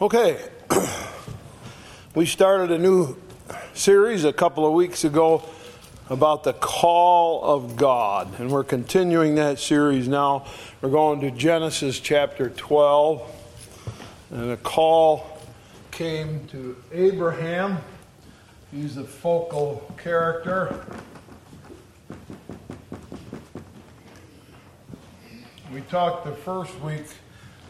Okay, we started a new series a couple of weeks ago about the call of God, and we're continuing that series now. We're going to Genesis chapter 12, and a call came to Abraham. He's the focal character. We talked the first week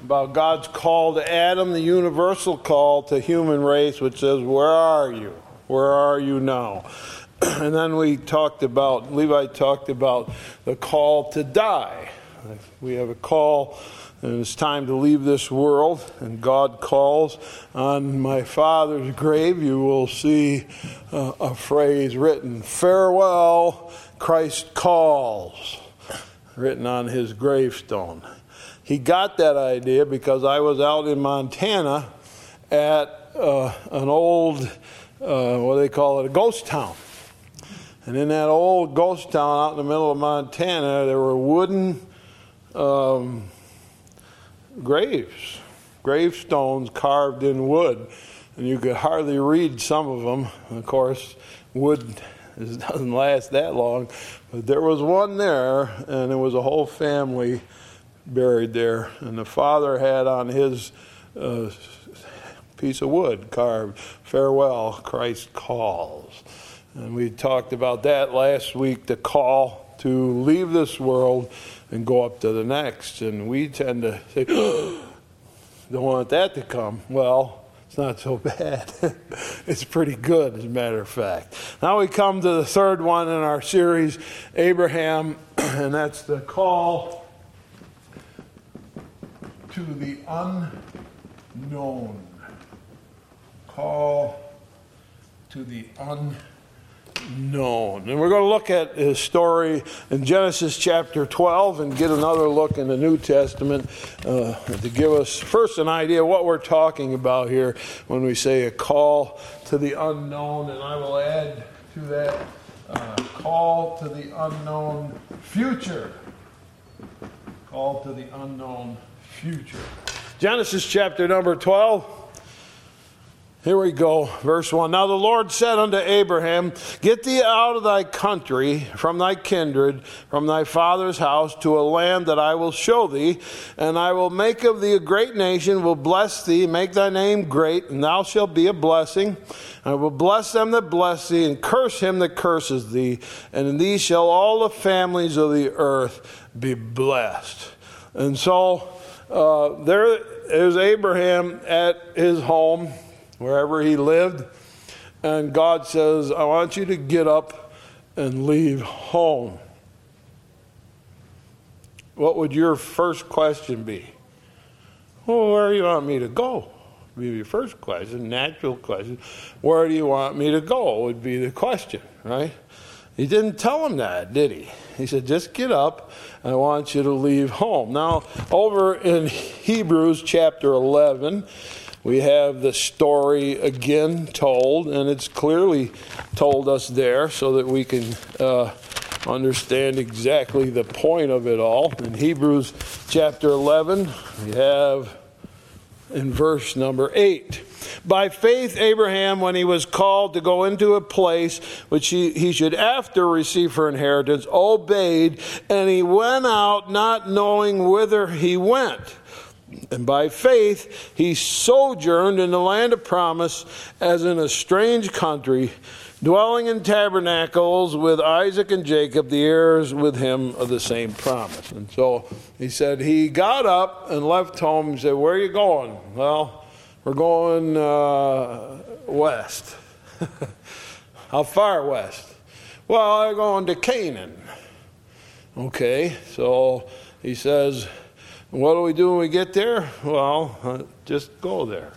about God's call to Adam, the universal call to human race, which says, Where are you? Where are you now? And then we talked about, Levi talked about the call to die. We have a call, and it's time to leave this world, and God calls. On my father's grave, you will see uh, a phrase written, Farewell, Christ calls, written on his gravestone. He got that idea because I was out in Montana at uh, an old, uh, what do they call it, a ghost town. And in that old ghost town out in the middle of Montana, there were wooden um, graves, gravestones carved in wood. And you could hardly read some of them. Of course, wood doesn't last that long. But there was one there, and it was a whole family buried there. And the father had on his uh, piece of wood carved, Farewell, Christ calls. And we talked about that last week the call to leave this world and go up to the next. And we tend to say, don't want that to come. Well, it's not so bad. it's pretty good, as a matter of fact. Now we come to the third one in our series, Abraham, and that's the call to the unknown. Call to the unknown. And we're going to look at his story in Genesis chapter 12 and get another look in the New Testament uh, to give us first an idea what we're talking about here when we say a call to the unknown. And I will add to that uh, call to the unknown future. Call to the unknown future. Genesis chapter number 12. Here we go, verse 1. Now the Lord said unto Abraham, Get thee out of thy country, from thy kindred, from thy father's house, to a land that I will show thee, and I will make of thee a great nation, will bless thee, make thy name great, and thou shalt be a blessing. I will bless them that bless thee, and curse him that curses thee, and in thee shall all the families of the earth be blessed. And so, uh, there is Abraham at his home, wherever he lived, and God says, I want you to get up and leave home. What would your first question be? Well, where do you want me to go? Be your first question, natural question. Where do you want me to go? Would be the question, right? He didn't tell him that, did he? He said, just get up. I want you to leave home. Now, over in Hebrews chapter 11, we have the story again told, and it's clearly told us there so that we can uh, understand exactly the point of it all. In Hebrews chapter 11, we have in verse number 8. By faith, Abraham, when he was called to go into a place which he, he should after receive for inheritance, obeyed, and he went out not knowing whither he went. And by faith, he sojourned in the land of promise as in a strange country, dwelling in tabernacles with Isaac and Jacob, the heirs with him of the same promise. And so he said, he got up and left home. He said, Where are you going? Well, we're going uh, west. How far west? Well, they're going to Canaan. Okay, so he says, What do we do when we get there? Well, uh, just go there.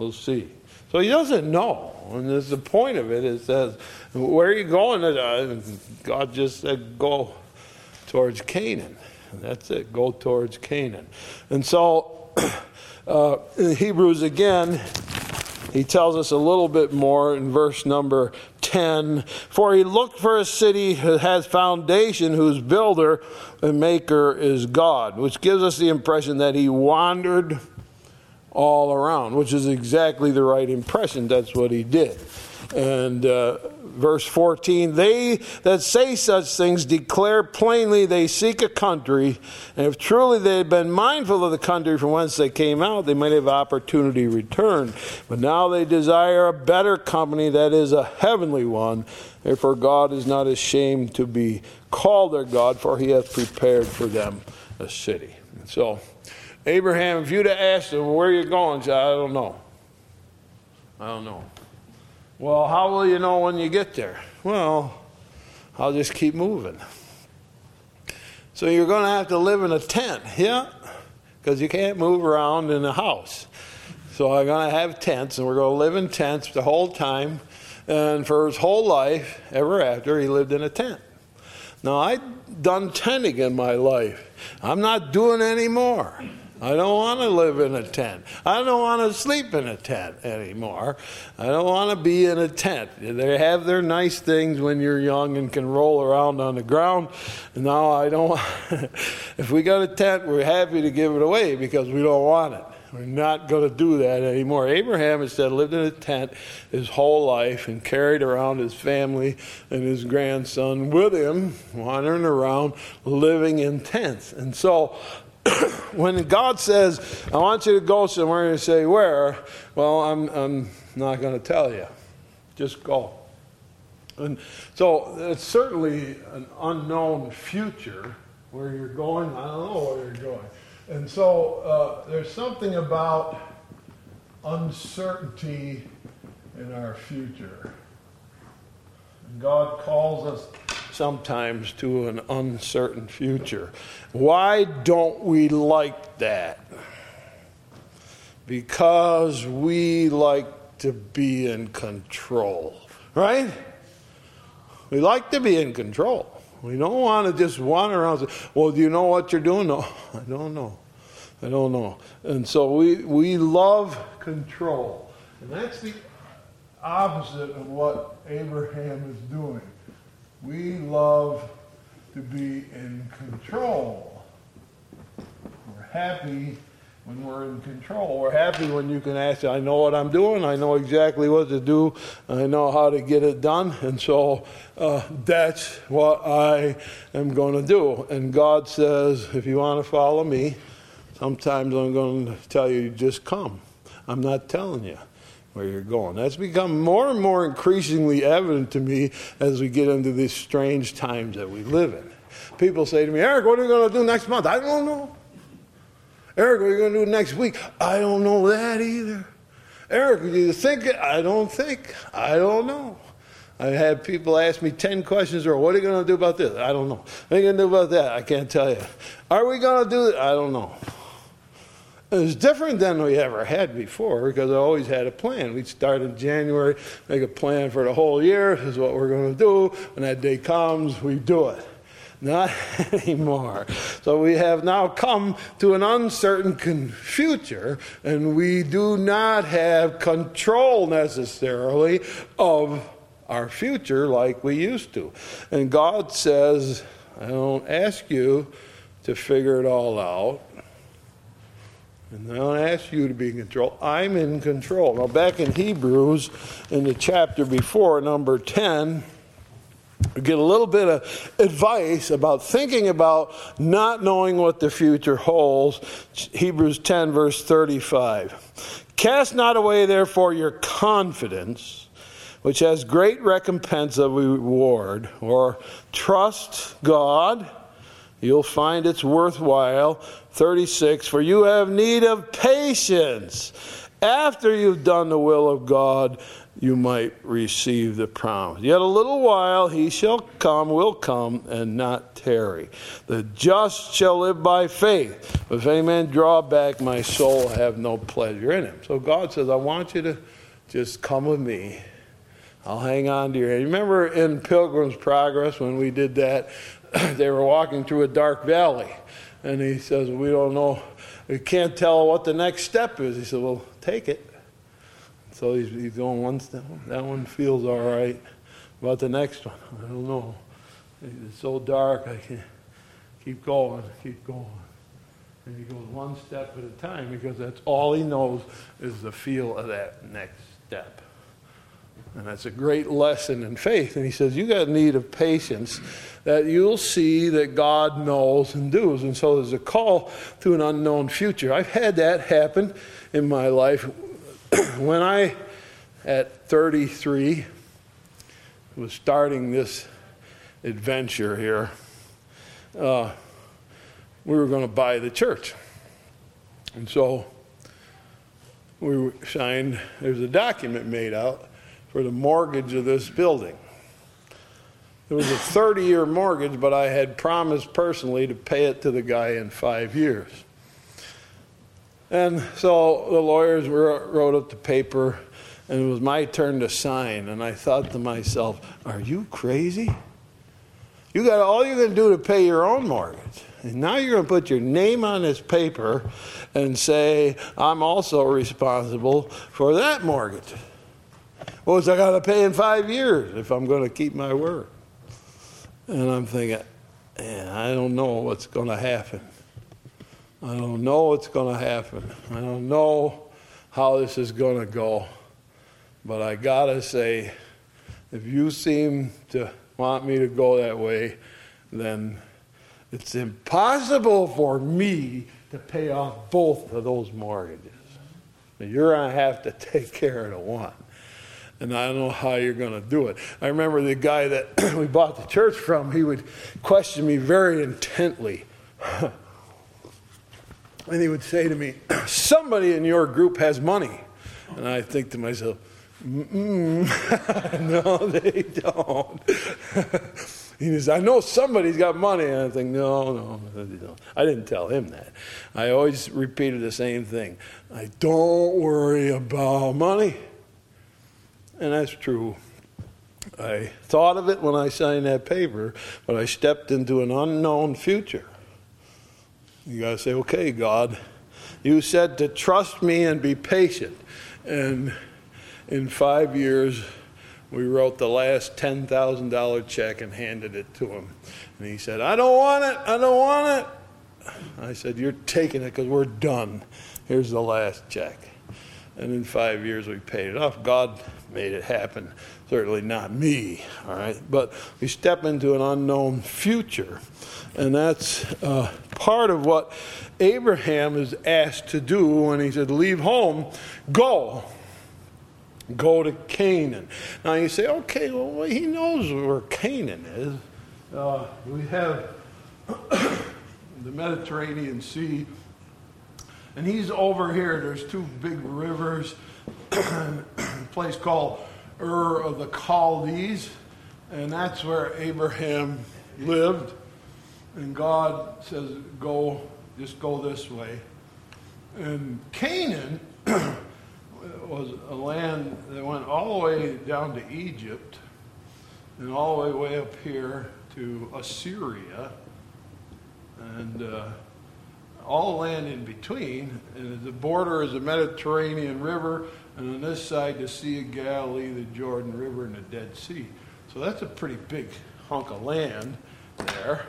We'll see. So he doesn't know. And the point of it. It says, Where are you going? Uh, God just said, Go towards Canaan. And that's it. Go towards Canaan. And so uh, in Hebrews again, he tells us a little bit more in verse number 10 For he looked for a city that has foundation, whose builder and maker is God, which gives us the impression that he wandered all around, which is exactly the right impression. That's what he did. And uh, verse 14 they that say such things declare plainly they seek a country and if truly they had been mindful of the country from whence they came out they might have opportunity to return but now they desire a better company that is a heavenly one therefore god is not ashamed to be called their god for he hath prepared for them a city so abraham if you'd have asked him where you going say, i don't know i don't know well, how will you know when you get there? Well, I'll just keep moving. So you're going to have to live in a tent, yeah? Because you can't move around in a house. So I'm going to have tents, and we're going to live in tents the whole time. And for his whole life, ever after, he lived in a tent. Now, I've done tenting in my life. I'm not doing any more. I don't want to live in a tent. I don't want to sleep in a tent anymore. I don't want to be in a tent. They have their nice things when you're young and can roll around on the ground. Now I don't. if we got a tent, we're happy to give it away because we don't want it. We're not going to do that anymore. Abraham instead lived in a tent his whole life and carried around his family and his grandson with him, wandering around, living in tents. And so when God says, I want you to go somewhere, and you say, Where? Well, I'm, I'm not going to tell you. Just go. And so it's certainly an unknown future where you're going. I don't know where you're going. And so uh, there's something about uncertainty in our future. And God calls us sometimes to an uncertain future. Why don't we like that? Because we like to be in control, right? We like to be in control. We don't want to just wander around say, Well, do you know what you're doing? No, I don't know. I don't know. And so we, we love control. And that's the opposite of what Abraham is doing. We love to be in control. We're happy when we're in control. We're happy when you can ask, I know what I'm doing, I know exactly what to do, I know how to get it done, and so uh, that's what I am going to do. And God says, if you want to follow me, sometimes I'm going to tell you, just come. I'm not telling you where you're going. That's become more and more increasingly evident to me as we get into these strange times that we live in. People say to me, Eric, what are you going to do next month? I don't know. Eric, what are you going to do next week? I don't know that either. Eric, do you think? I don't think. I don't know. I've had people ask me 10 questions, or what are you going to do about this? I don't know. What are you going to do about that? I can't tell you. Are we going to do it? I don't know. It was different than we ever had before because I always had a plan. We'd start in January, make a plan for the whole year. This is what we're going to do. When that day comes, we do it. Not anymore. So we have now come to an uncertain future, and we do not have control necessarily of our future like we used to. And God says, I don't ask you to figure it all out. And I don't ask you to be in control. I'm in control. Now, back in Hebrews, in the chapter before, number 10, we get a little bit of advice about thinking about not knowing what the future holds. Hebrews 10, verse 35. Cast not away, therefore, your confidence, which has great recompense of reward, or trust God you'll find it's worthwhile. 36 For you have need of patience. After you've done the will of God, you might receive the promise. Yet a little while he shall come, will come, and not tarry. The just shall live by faith. If any man draw back, my soul have no pleasure in him. So God says, I want you to just come with me. I'll hang on to you. Remember in Pilgrim's Progress when we did that? they were walking through a dark valley. And he says, We don't know, we can't tell what the next step is. He said, Well, take it. So he's, he's going one step. That one feels all right. About the next one, I don't know. It's so dark, I can't keep going, keep going. And he goes one step at a time because that's all he knows is the feel of that next step. And that's a great lesson in faith. And he says, You got need of patience that you'll see that God knows and does. And so there's a call to an unknown future. I've had that happen in my life. when I, at 33, was starting this adventure here, uh, we were going to buy the church. And so we signed, there's a document made out for the mortgage of this building. It was a 30 year mortgage, but I had promised personally to pay it to the guy in five years. And so the lawyers wrote up the paper, and it was my turn to sign. And I thought to myself, Are you crazy? You got all you're going to do to pay your own mortgage. And now you're going to put your name on this paper and say, I'm also responsible for that mortgage. Well, I got to pay in five years if I'm going to keep my word. And I'm thinking, man, I don't know what's going to happen. I don't know what's going to happen. I don't know how this is going to go. But I got to say, if you seem to want me to go that way, then it's impossible for me to pay off both of those mortgages. You're going to have to take care of the one and I don't know how you're going to do it. I remember the guy that we bought the church from, he would question me very intently. and he would say to me, Somebody in your group has money. And I think to myself, no, they don't. he says, I know somebody's got money. And I think, no, no, they don't. I didn't tell him that. I always repeated the same thing. I don't worry about money. And that's true. I thought of it when I signed that paper, but I stepped into an unknown future. You got to say, okay, God, you said to trust me and be patient. And in five years, we wrote the last $10,000 check and handed it to him. And he said, I don't want it. I don't want it. I said, You're taking it because we're done. Here's the last check. And in five years, we paid it off. God made it happen. Certainly not me, all right? But we step into an unknown future. And that's uh, part of what Abraham is asked to do when he said, Leave home, go. Go to Canaan. Now you say, okay, well, he knows where Canaan is. Uh, we have the Mediterranean Sea, and he's over here. There's two big rivers place called Ur of the Chaldees, and that's where Abraham lived. And God says, Go, just go this way. And Canaan was a land that went all the way down to Egypt and all the way, up here to Assyria. And uh, all land in between. And the border is the Mediterranean River, and on this side, the Sea of Galilee, the Jordan River, and the Dead Sea. So that's a pretty big hunk of land there.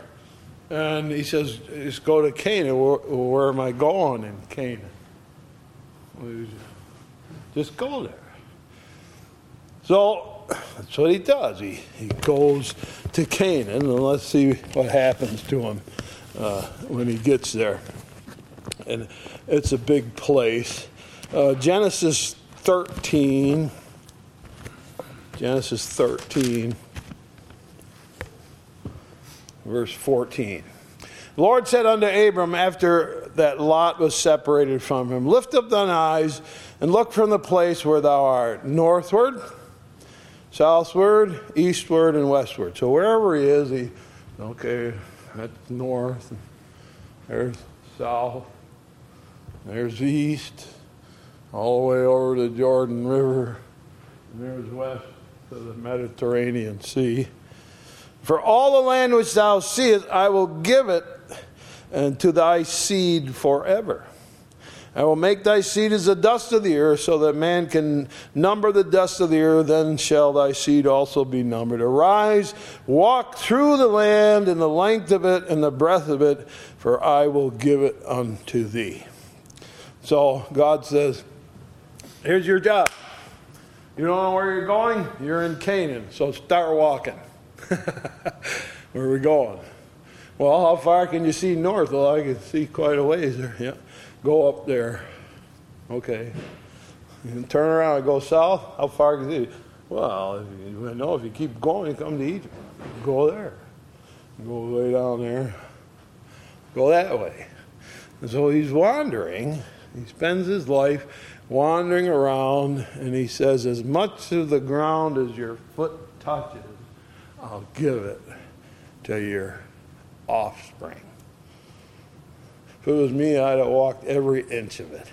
And he says, just go to Canaan. Where, where am I going in Canaan? Just go there. So that's what he does. He, he goes to Canaan, and let's see what happens to him uh, when he gets there. And it's a big place. Uh, Genesis 13. Genesis 13, verse 14. The Lord said unto Abram after that Lot was separated from him, Lift up thine eyes and look from the place where thou art, northward, southward, eastward, and westward. So wherever he is, he, okay, that's north, there's south, there's east, all the way over the Jordan River, and there's west to the Mediterranean Sea. For all the land which thou seest, I will give it and to thy seed forever. I will make thy seed as the dust of the earth, so that man can number the dust of the earth, then shall thy seed also be numbered. Arise, walk through the land in the length of it and the breadth of it, for I will give it unto thee. So God says, Here's your job. You don't know where you're going? You're in Canaan, so start walking. where are we going? Well, how far can you see north? Well, I can see quite a ways there. Yeah. Go up there. Okay. You turn around and go south. How far can you see? Well, you know if you keep going, you come to Egypt. Go there. Go way down there. Go that way. And so he's wandering. He spends his life wandering around, and he says, As much of the ground as your foot touches, I'll give it to your offspring. If it was me, I'd have walked every inch of it.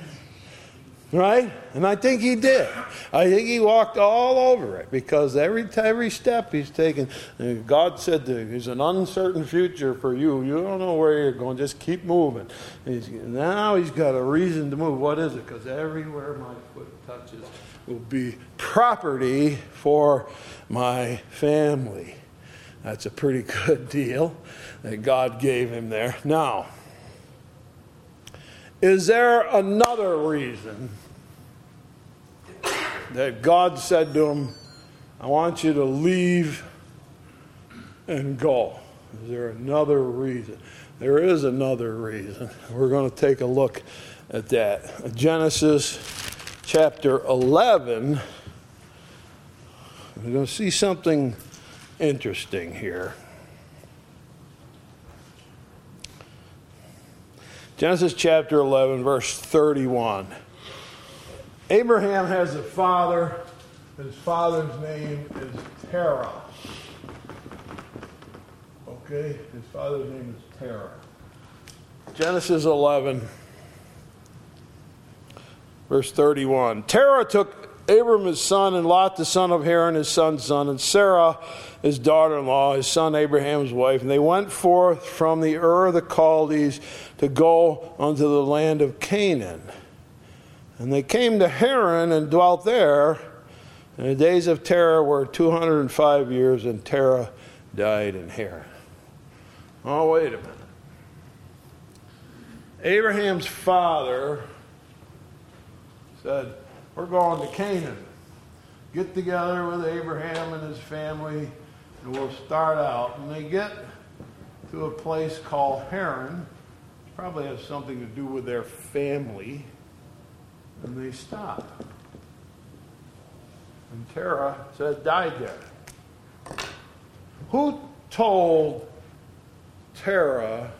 Right? And I think he did. I think he walked all over it because every every step he's taken, uh, God said there's an uncertain future for you. You don't know where you're going. Just keep moving. He's, now he's got a reason to move. What is it? Because everywhere my foot touches will be property for my family. That's a pretty good deal that God gave him there. Now, is there another reason that God said to him, I want you to leave and go? Is there another reason? There is another reason. We're going to take a look at that. Genesis chapter 11. We're going to see something interesting here. Genesis chapter 11, verse 31. Abraham has a father. His father's name is Terah. Okay? His father's name is Terah. Genesis 11, verse 31. Terah took Abram his son, and Lot the son of Haran his son's son, and Sarah his daughter in law, his son Abraham's wife. And they went forth from the Ur of the Chaldees to go unto the land of Canaan. And they came to Haran and dwelt there. And the days of Terah were 205 years, and Terah died in Haran. Oh, wait a minute. Abraham's father said, We're going to Canaan. Get together with Abraham and his family, and we'll start out. And they get to a place called Haran probably has something to do with their family. And they stop. And Terah said, died there. Who told Terah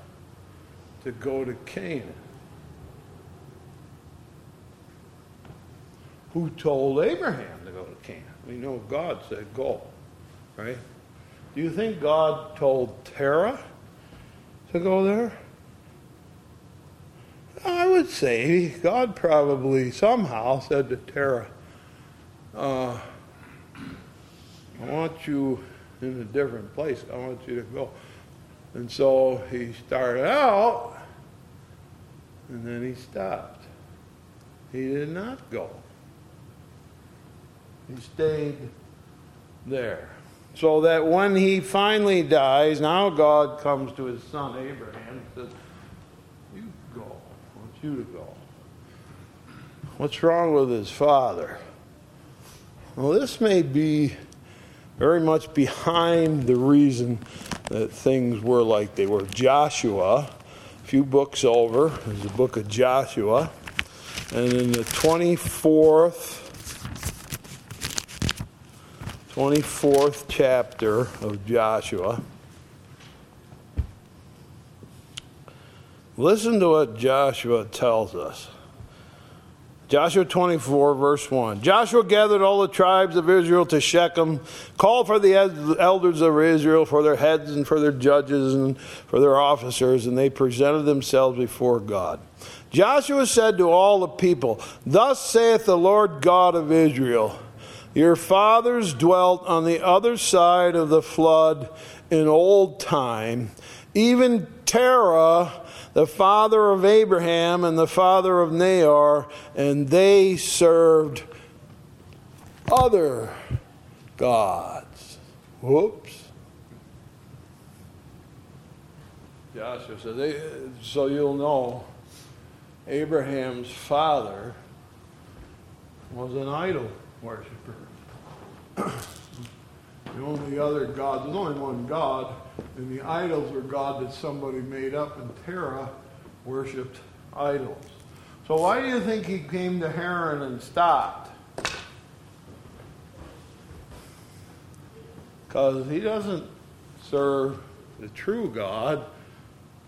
to go to Canaan? Who told Abraham to go to Canaan? We know God said go, right? Do you think God told Terah to go there? I would say God probably somehow said to Terah, uh, I want you in a different place. I want you to go. And so he started out, and then he stopped. He did not go. He stayed there. So that when he finally dies, now God comes to his son Abraham and says, you go. I want you to go. What's wrong with his father? Well, this may be very much behind the reason that things were like they were. Joshua, a few books over, is the book of Joshua. And in the 24th, 24th chapter of Joshua, Listen to what Joshua tells us. Joshua 24, verse 1. Joshua gathered all the tribes of Israel to Shechem, called for the elders of Israel, for their heads and for their judges and for their officers, and they presented themselves before God. Joshua said to all the people, Thus saith the Lord God of Israel, Your fathers dwelt on the other side of the flood in old time, even Terah the father of Abraham and the father of Nahor, and they served other gods. Whoops. Joshua says, so you'll know Abraham's father was an idol worshiper. The only other God, there's only one God, and the idols were God that somebody made up, and Terah worshipped idols. So why do you think he came to Haran and stopped? Because he doesn't serve the true God.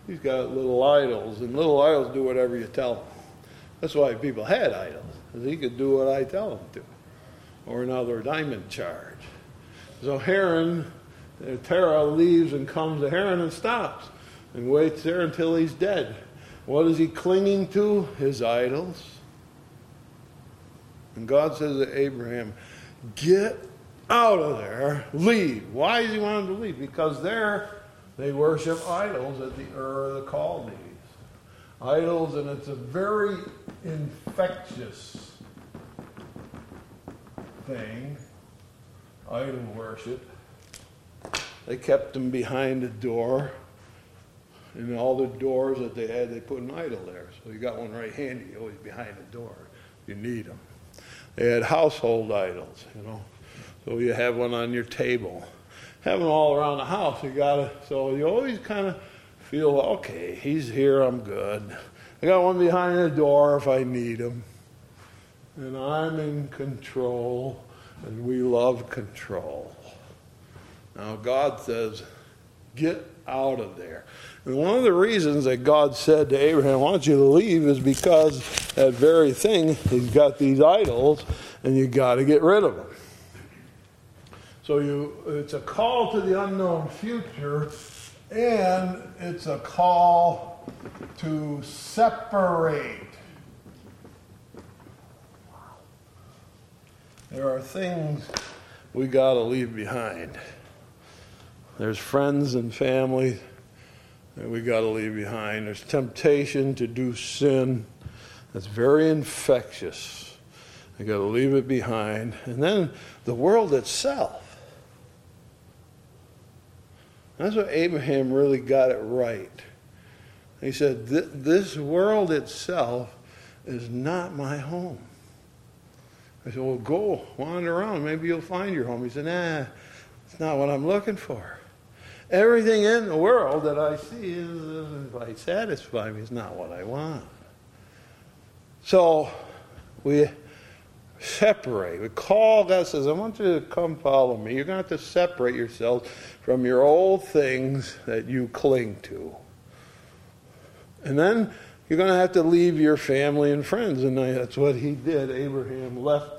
He's got little idols, and little idols do whatever you tell them. That's why people had idols, because he could do what I tell him to. Or in other words, I'm in charge. So Haran, uh, Terah leaves and comes to Haran and stops and waits there until he's dead. What is he clinging to? His idols. And God says to Abraham, Get out of there, leave. Why does he want him to leave? Because there they worship idols at the Ur of the Chaldees. Idols, and it's a very infectious thing idol worship. They kept them behind a door. And all the doors that they had, they put an idol there. So you got one right handy, always behind the door. You need them. They had household idols, you know. So you have one on your table. Have them all around the house. You got to, so you always kind of feel, okay, he's here, I'm good. I got one behind the door if I need him. And I'm in control, and we love control. Now, God says, get out of there. And one of the reasons that God said to Abraham, I want you to leave, is because that very thing, he's got these idols, and you got to get rid of them. So you, it's a call to the unknown future, and it's a call to separate. There are things we got to leave behind. There's friends and family that we got to leave behind. There's temptation to do sin that's very infectious. We got to leave it behind. And then the world itself. That's what Abraham really got it right. He said, This world itself is not my home. I said, Well, go wander around. Maybe you'll find your home. He said, Nah, it's not what I'm looking for. Everything in the world that I see is, uh, if I satisfy me, is not what I want. So we separate. We call God says, I want you to come follow me. You're going to have to separate yourselves from your old things that you cling to. And then you're going to have to leave your family and friends. And that's what he did. Abraham left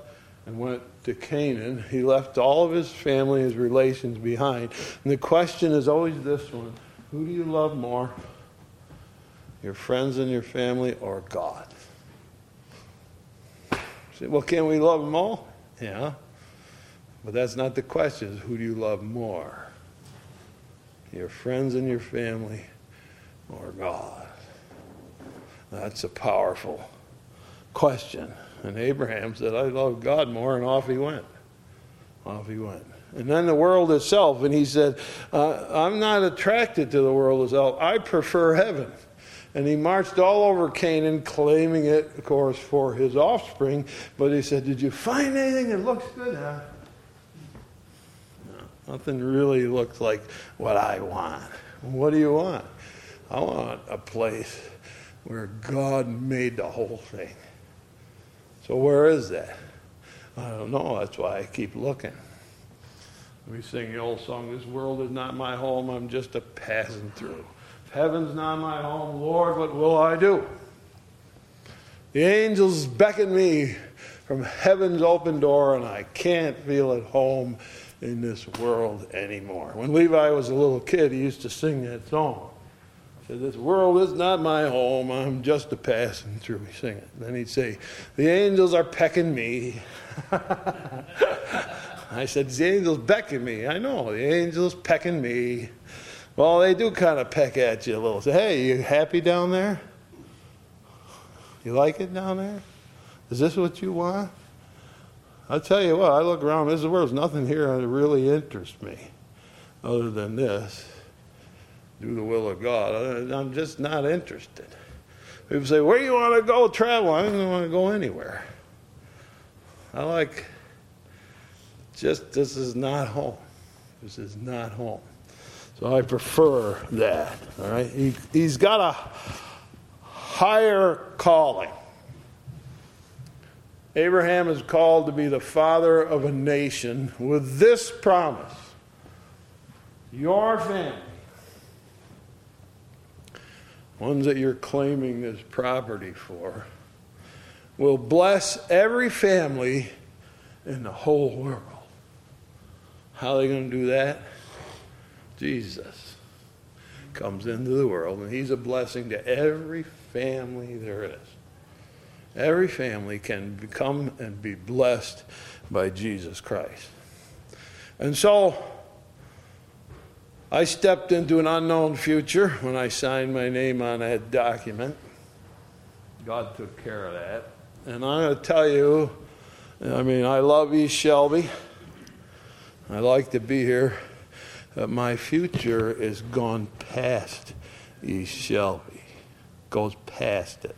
and went to Canaan. He left all of his family, his relations behind. And the question is always this one Who do you love more? Your friends and your family or God? Well, can we love them all? Yeah. But that's not the question. Who do you love more? Your friends and your family or God? That's a powerful question. And Abraham said, I love God more, and off he went. Off he went. And then the world itself, and he said, uh, I'm not attracted to the world itself. I prefer heaven. And he marched all over Canaan, claiming it, of course, for his offspring. But he said, Did you find anything that looks good? Huh? No, nothing really looks like what I want. What do you want? I want a place where God made the whole thing. So, where is that? I don't know. That's why I keep looking. We sing the old song, This world is not my home, I'm just a passing through. If heaven's not my home, Lord, what will I do? The angels beckon me from heaven's open door, and I can't feel at home in this world anymore. When Levi was a little kid, he used to sing that song. This world is not my home. I'm just a passing through. He sing it. Then he'd say, The angels are pecking me. I said, The angels beckon me. I know, the angels pecking me. Well, they do kind of peck at you a little. Say, hey, you happy down there? You like it down there? Is this what you want? I tell you what, I look around this world, there's nothing here that really interests me other than this. Do the will of God. I'm just not interested. People say, Where do you want to go travel? I don't want to go anywhere. I like, just, this is not home. This is not home. So I prefer that. All right? He, he's got a higher calling. Abraham is called to be the father of a nation with this promise Your family, ones that you're claiming this property for, will bless every family in the whole world. How are they going to do that? Jesus comes into the world, and he's a blessing to every family there is. Every family can become and be blessed by Jesus Christ. And so I stepped into an unknown future when I signed my name on that document. God took care of that. And I'm going to tell you, I mean, I love East Shelby. I like to be here. But my future is gone past East Shelby, goes past it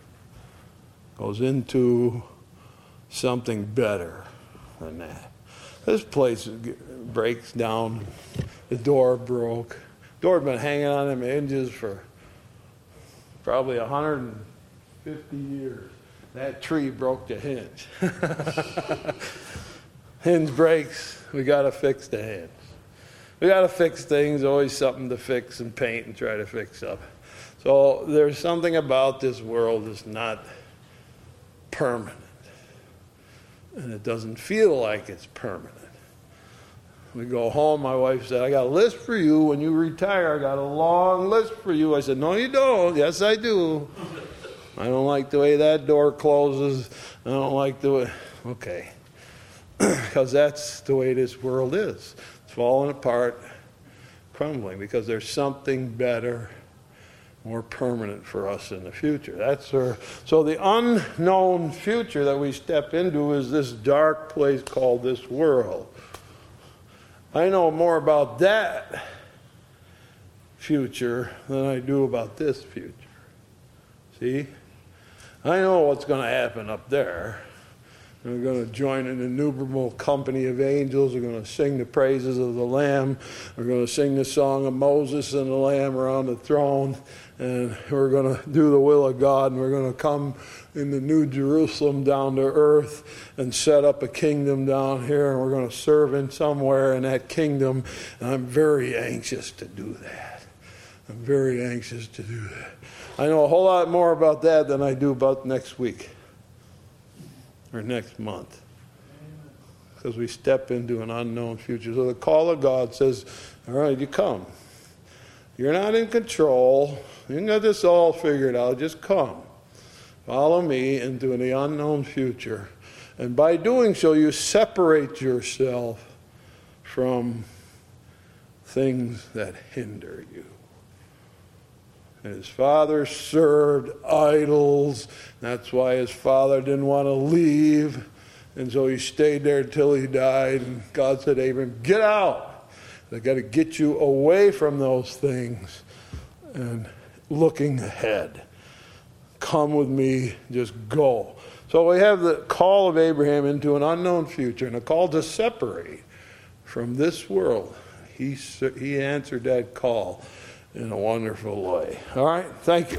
goes into something better than that. This place breaks down. The door broke. Door had been hanging on them hinges for probably 150 years. That tree broke the hinge. hinge breaks. We got to fix the hinge. We got to fix things. Always something to fix and paint and try to fix up. So there's something about this world that's not permanent. And it doesn't feel like it's permanent. We go home, my wife said, I got a list for you. When you retire, I got a long list for you. I said, No, you don't. Yes, I do. I don't like the way that door closes. I don't like the way. Okay. because that's the way this world is. It's falling apart, crumbling, because there's something better more permanent for us in the future. That's our, so the unknown future that we step into is this dark place called this world. I know more about that future than I do about this future. See? I know what's going to happen up there. We're going to join an innumerable company of angels. We're going to sing the praises of the Lamb. We're going to sing the song of Moses and the Lamb around the throne and we're going to do the will of God, and we're going to come in the New Jerusalem down to earth and set up a kingdom down here, and we're going to serve in somewhere in that kingdom. And I'm very anxious to do that. I'm very anxious to do that. I know a whole lot more about that than I do about next week or next month. Because we step into an unknown future. So the call of God says, All right, you come. You're not in control. You got this all figured out. Just come. Follow me into the unknown future. And by doing so, you separate yourself from things that hinder you. And his father served idols. That's why his father didn't want to leave. And so he stayed there until he died. And God said, Abram, get out. They got to get you away from those things and looking ahead. Come with me, just go. So we have the call of Abraham into an unknown future and a call to separate from this world. He, he answered that call in a wonderful way. All right, thank you.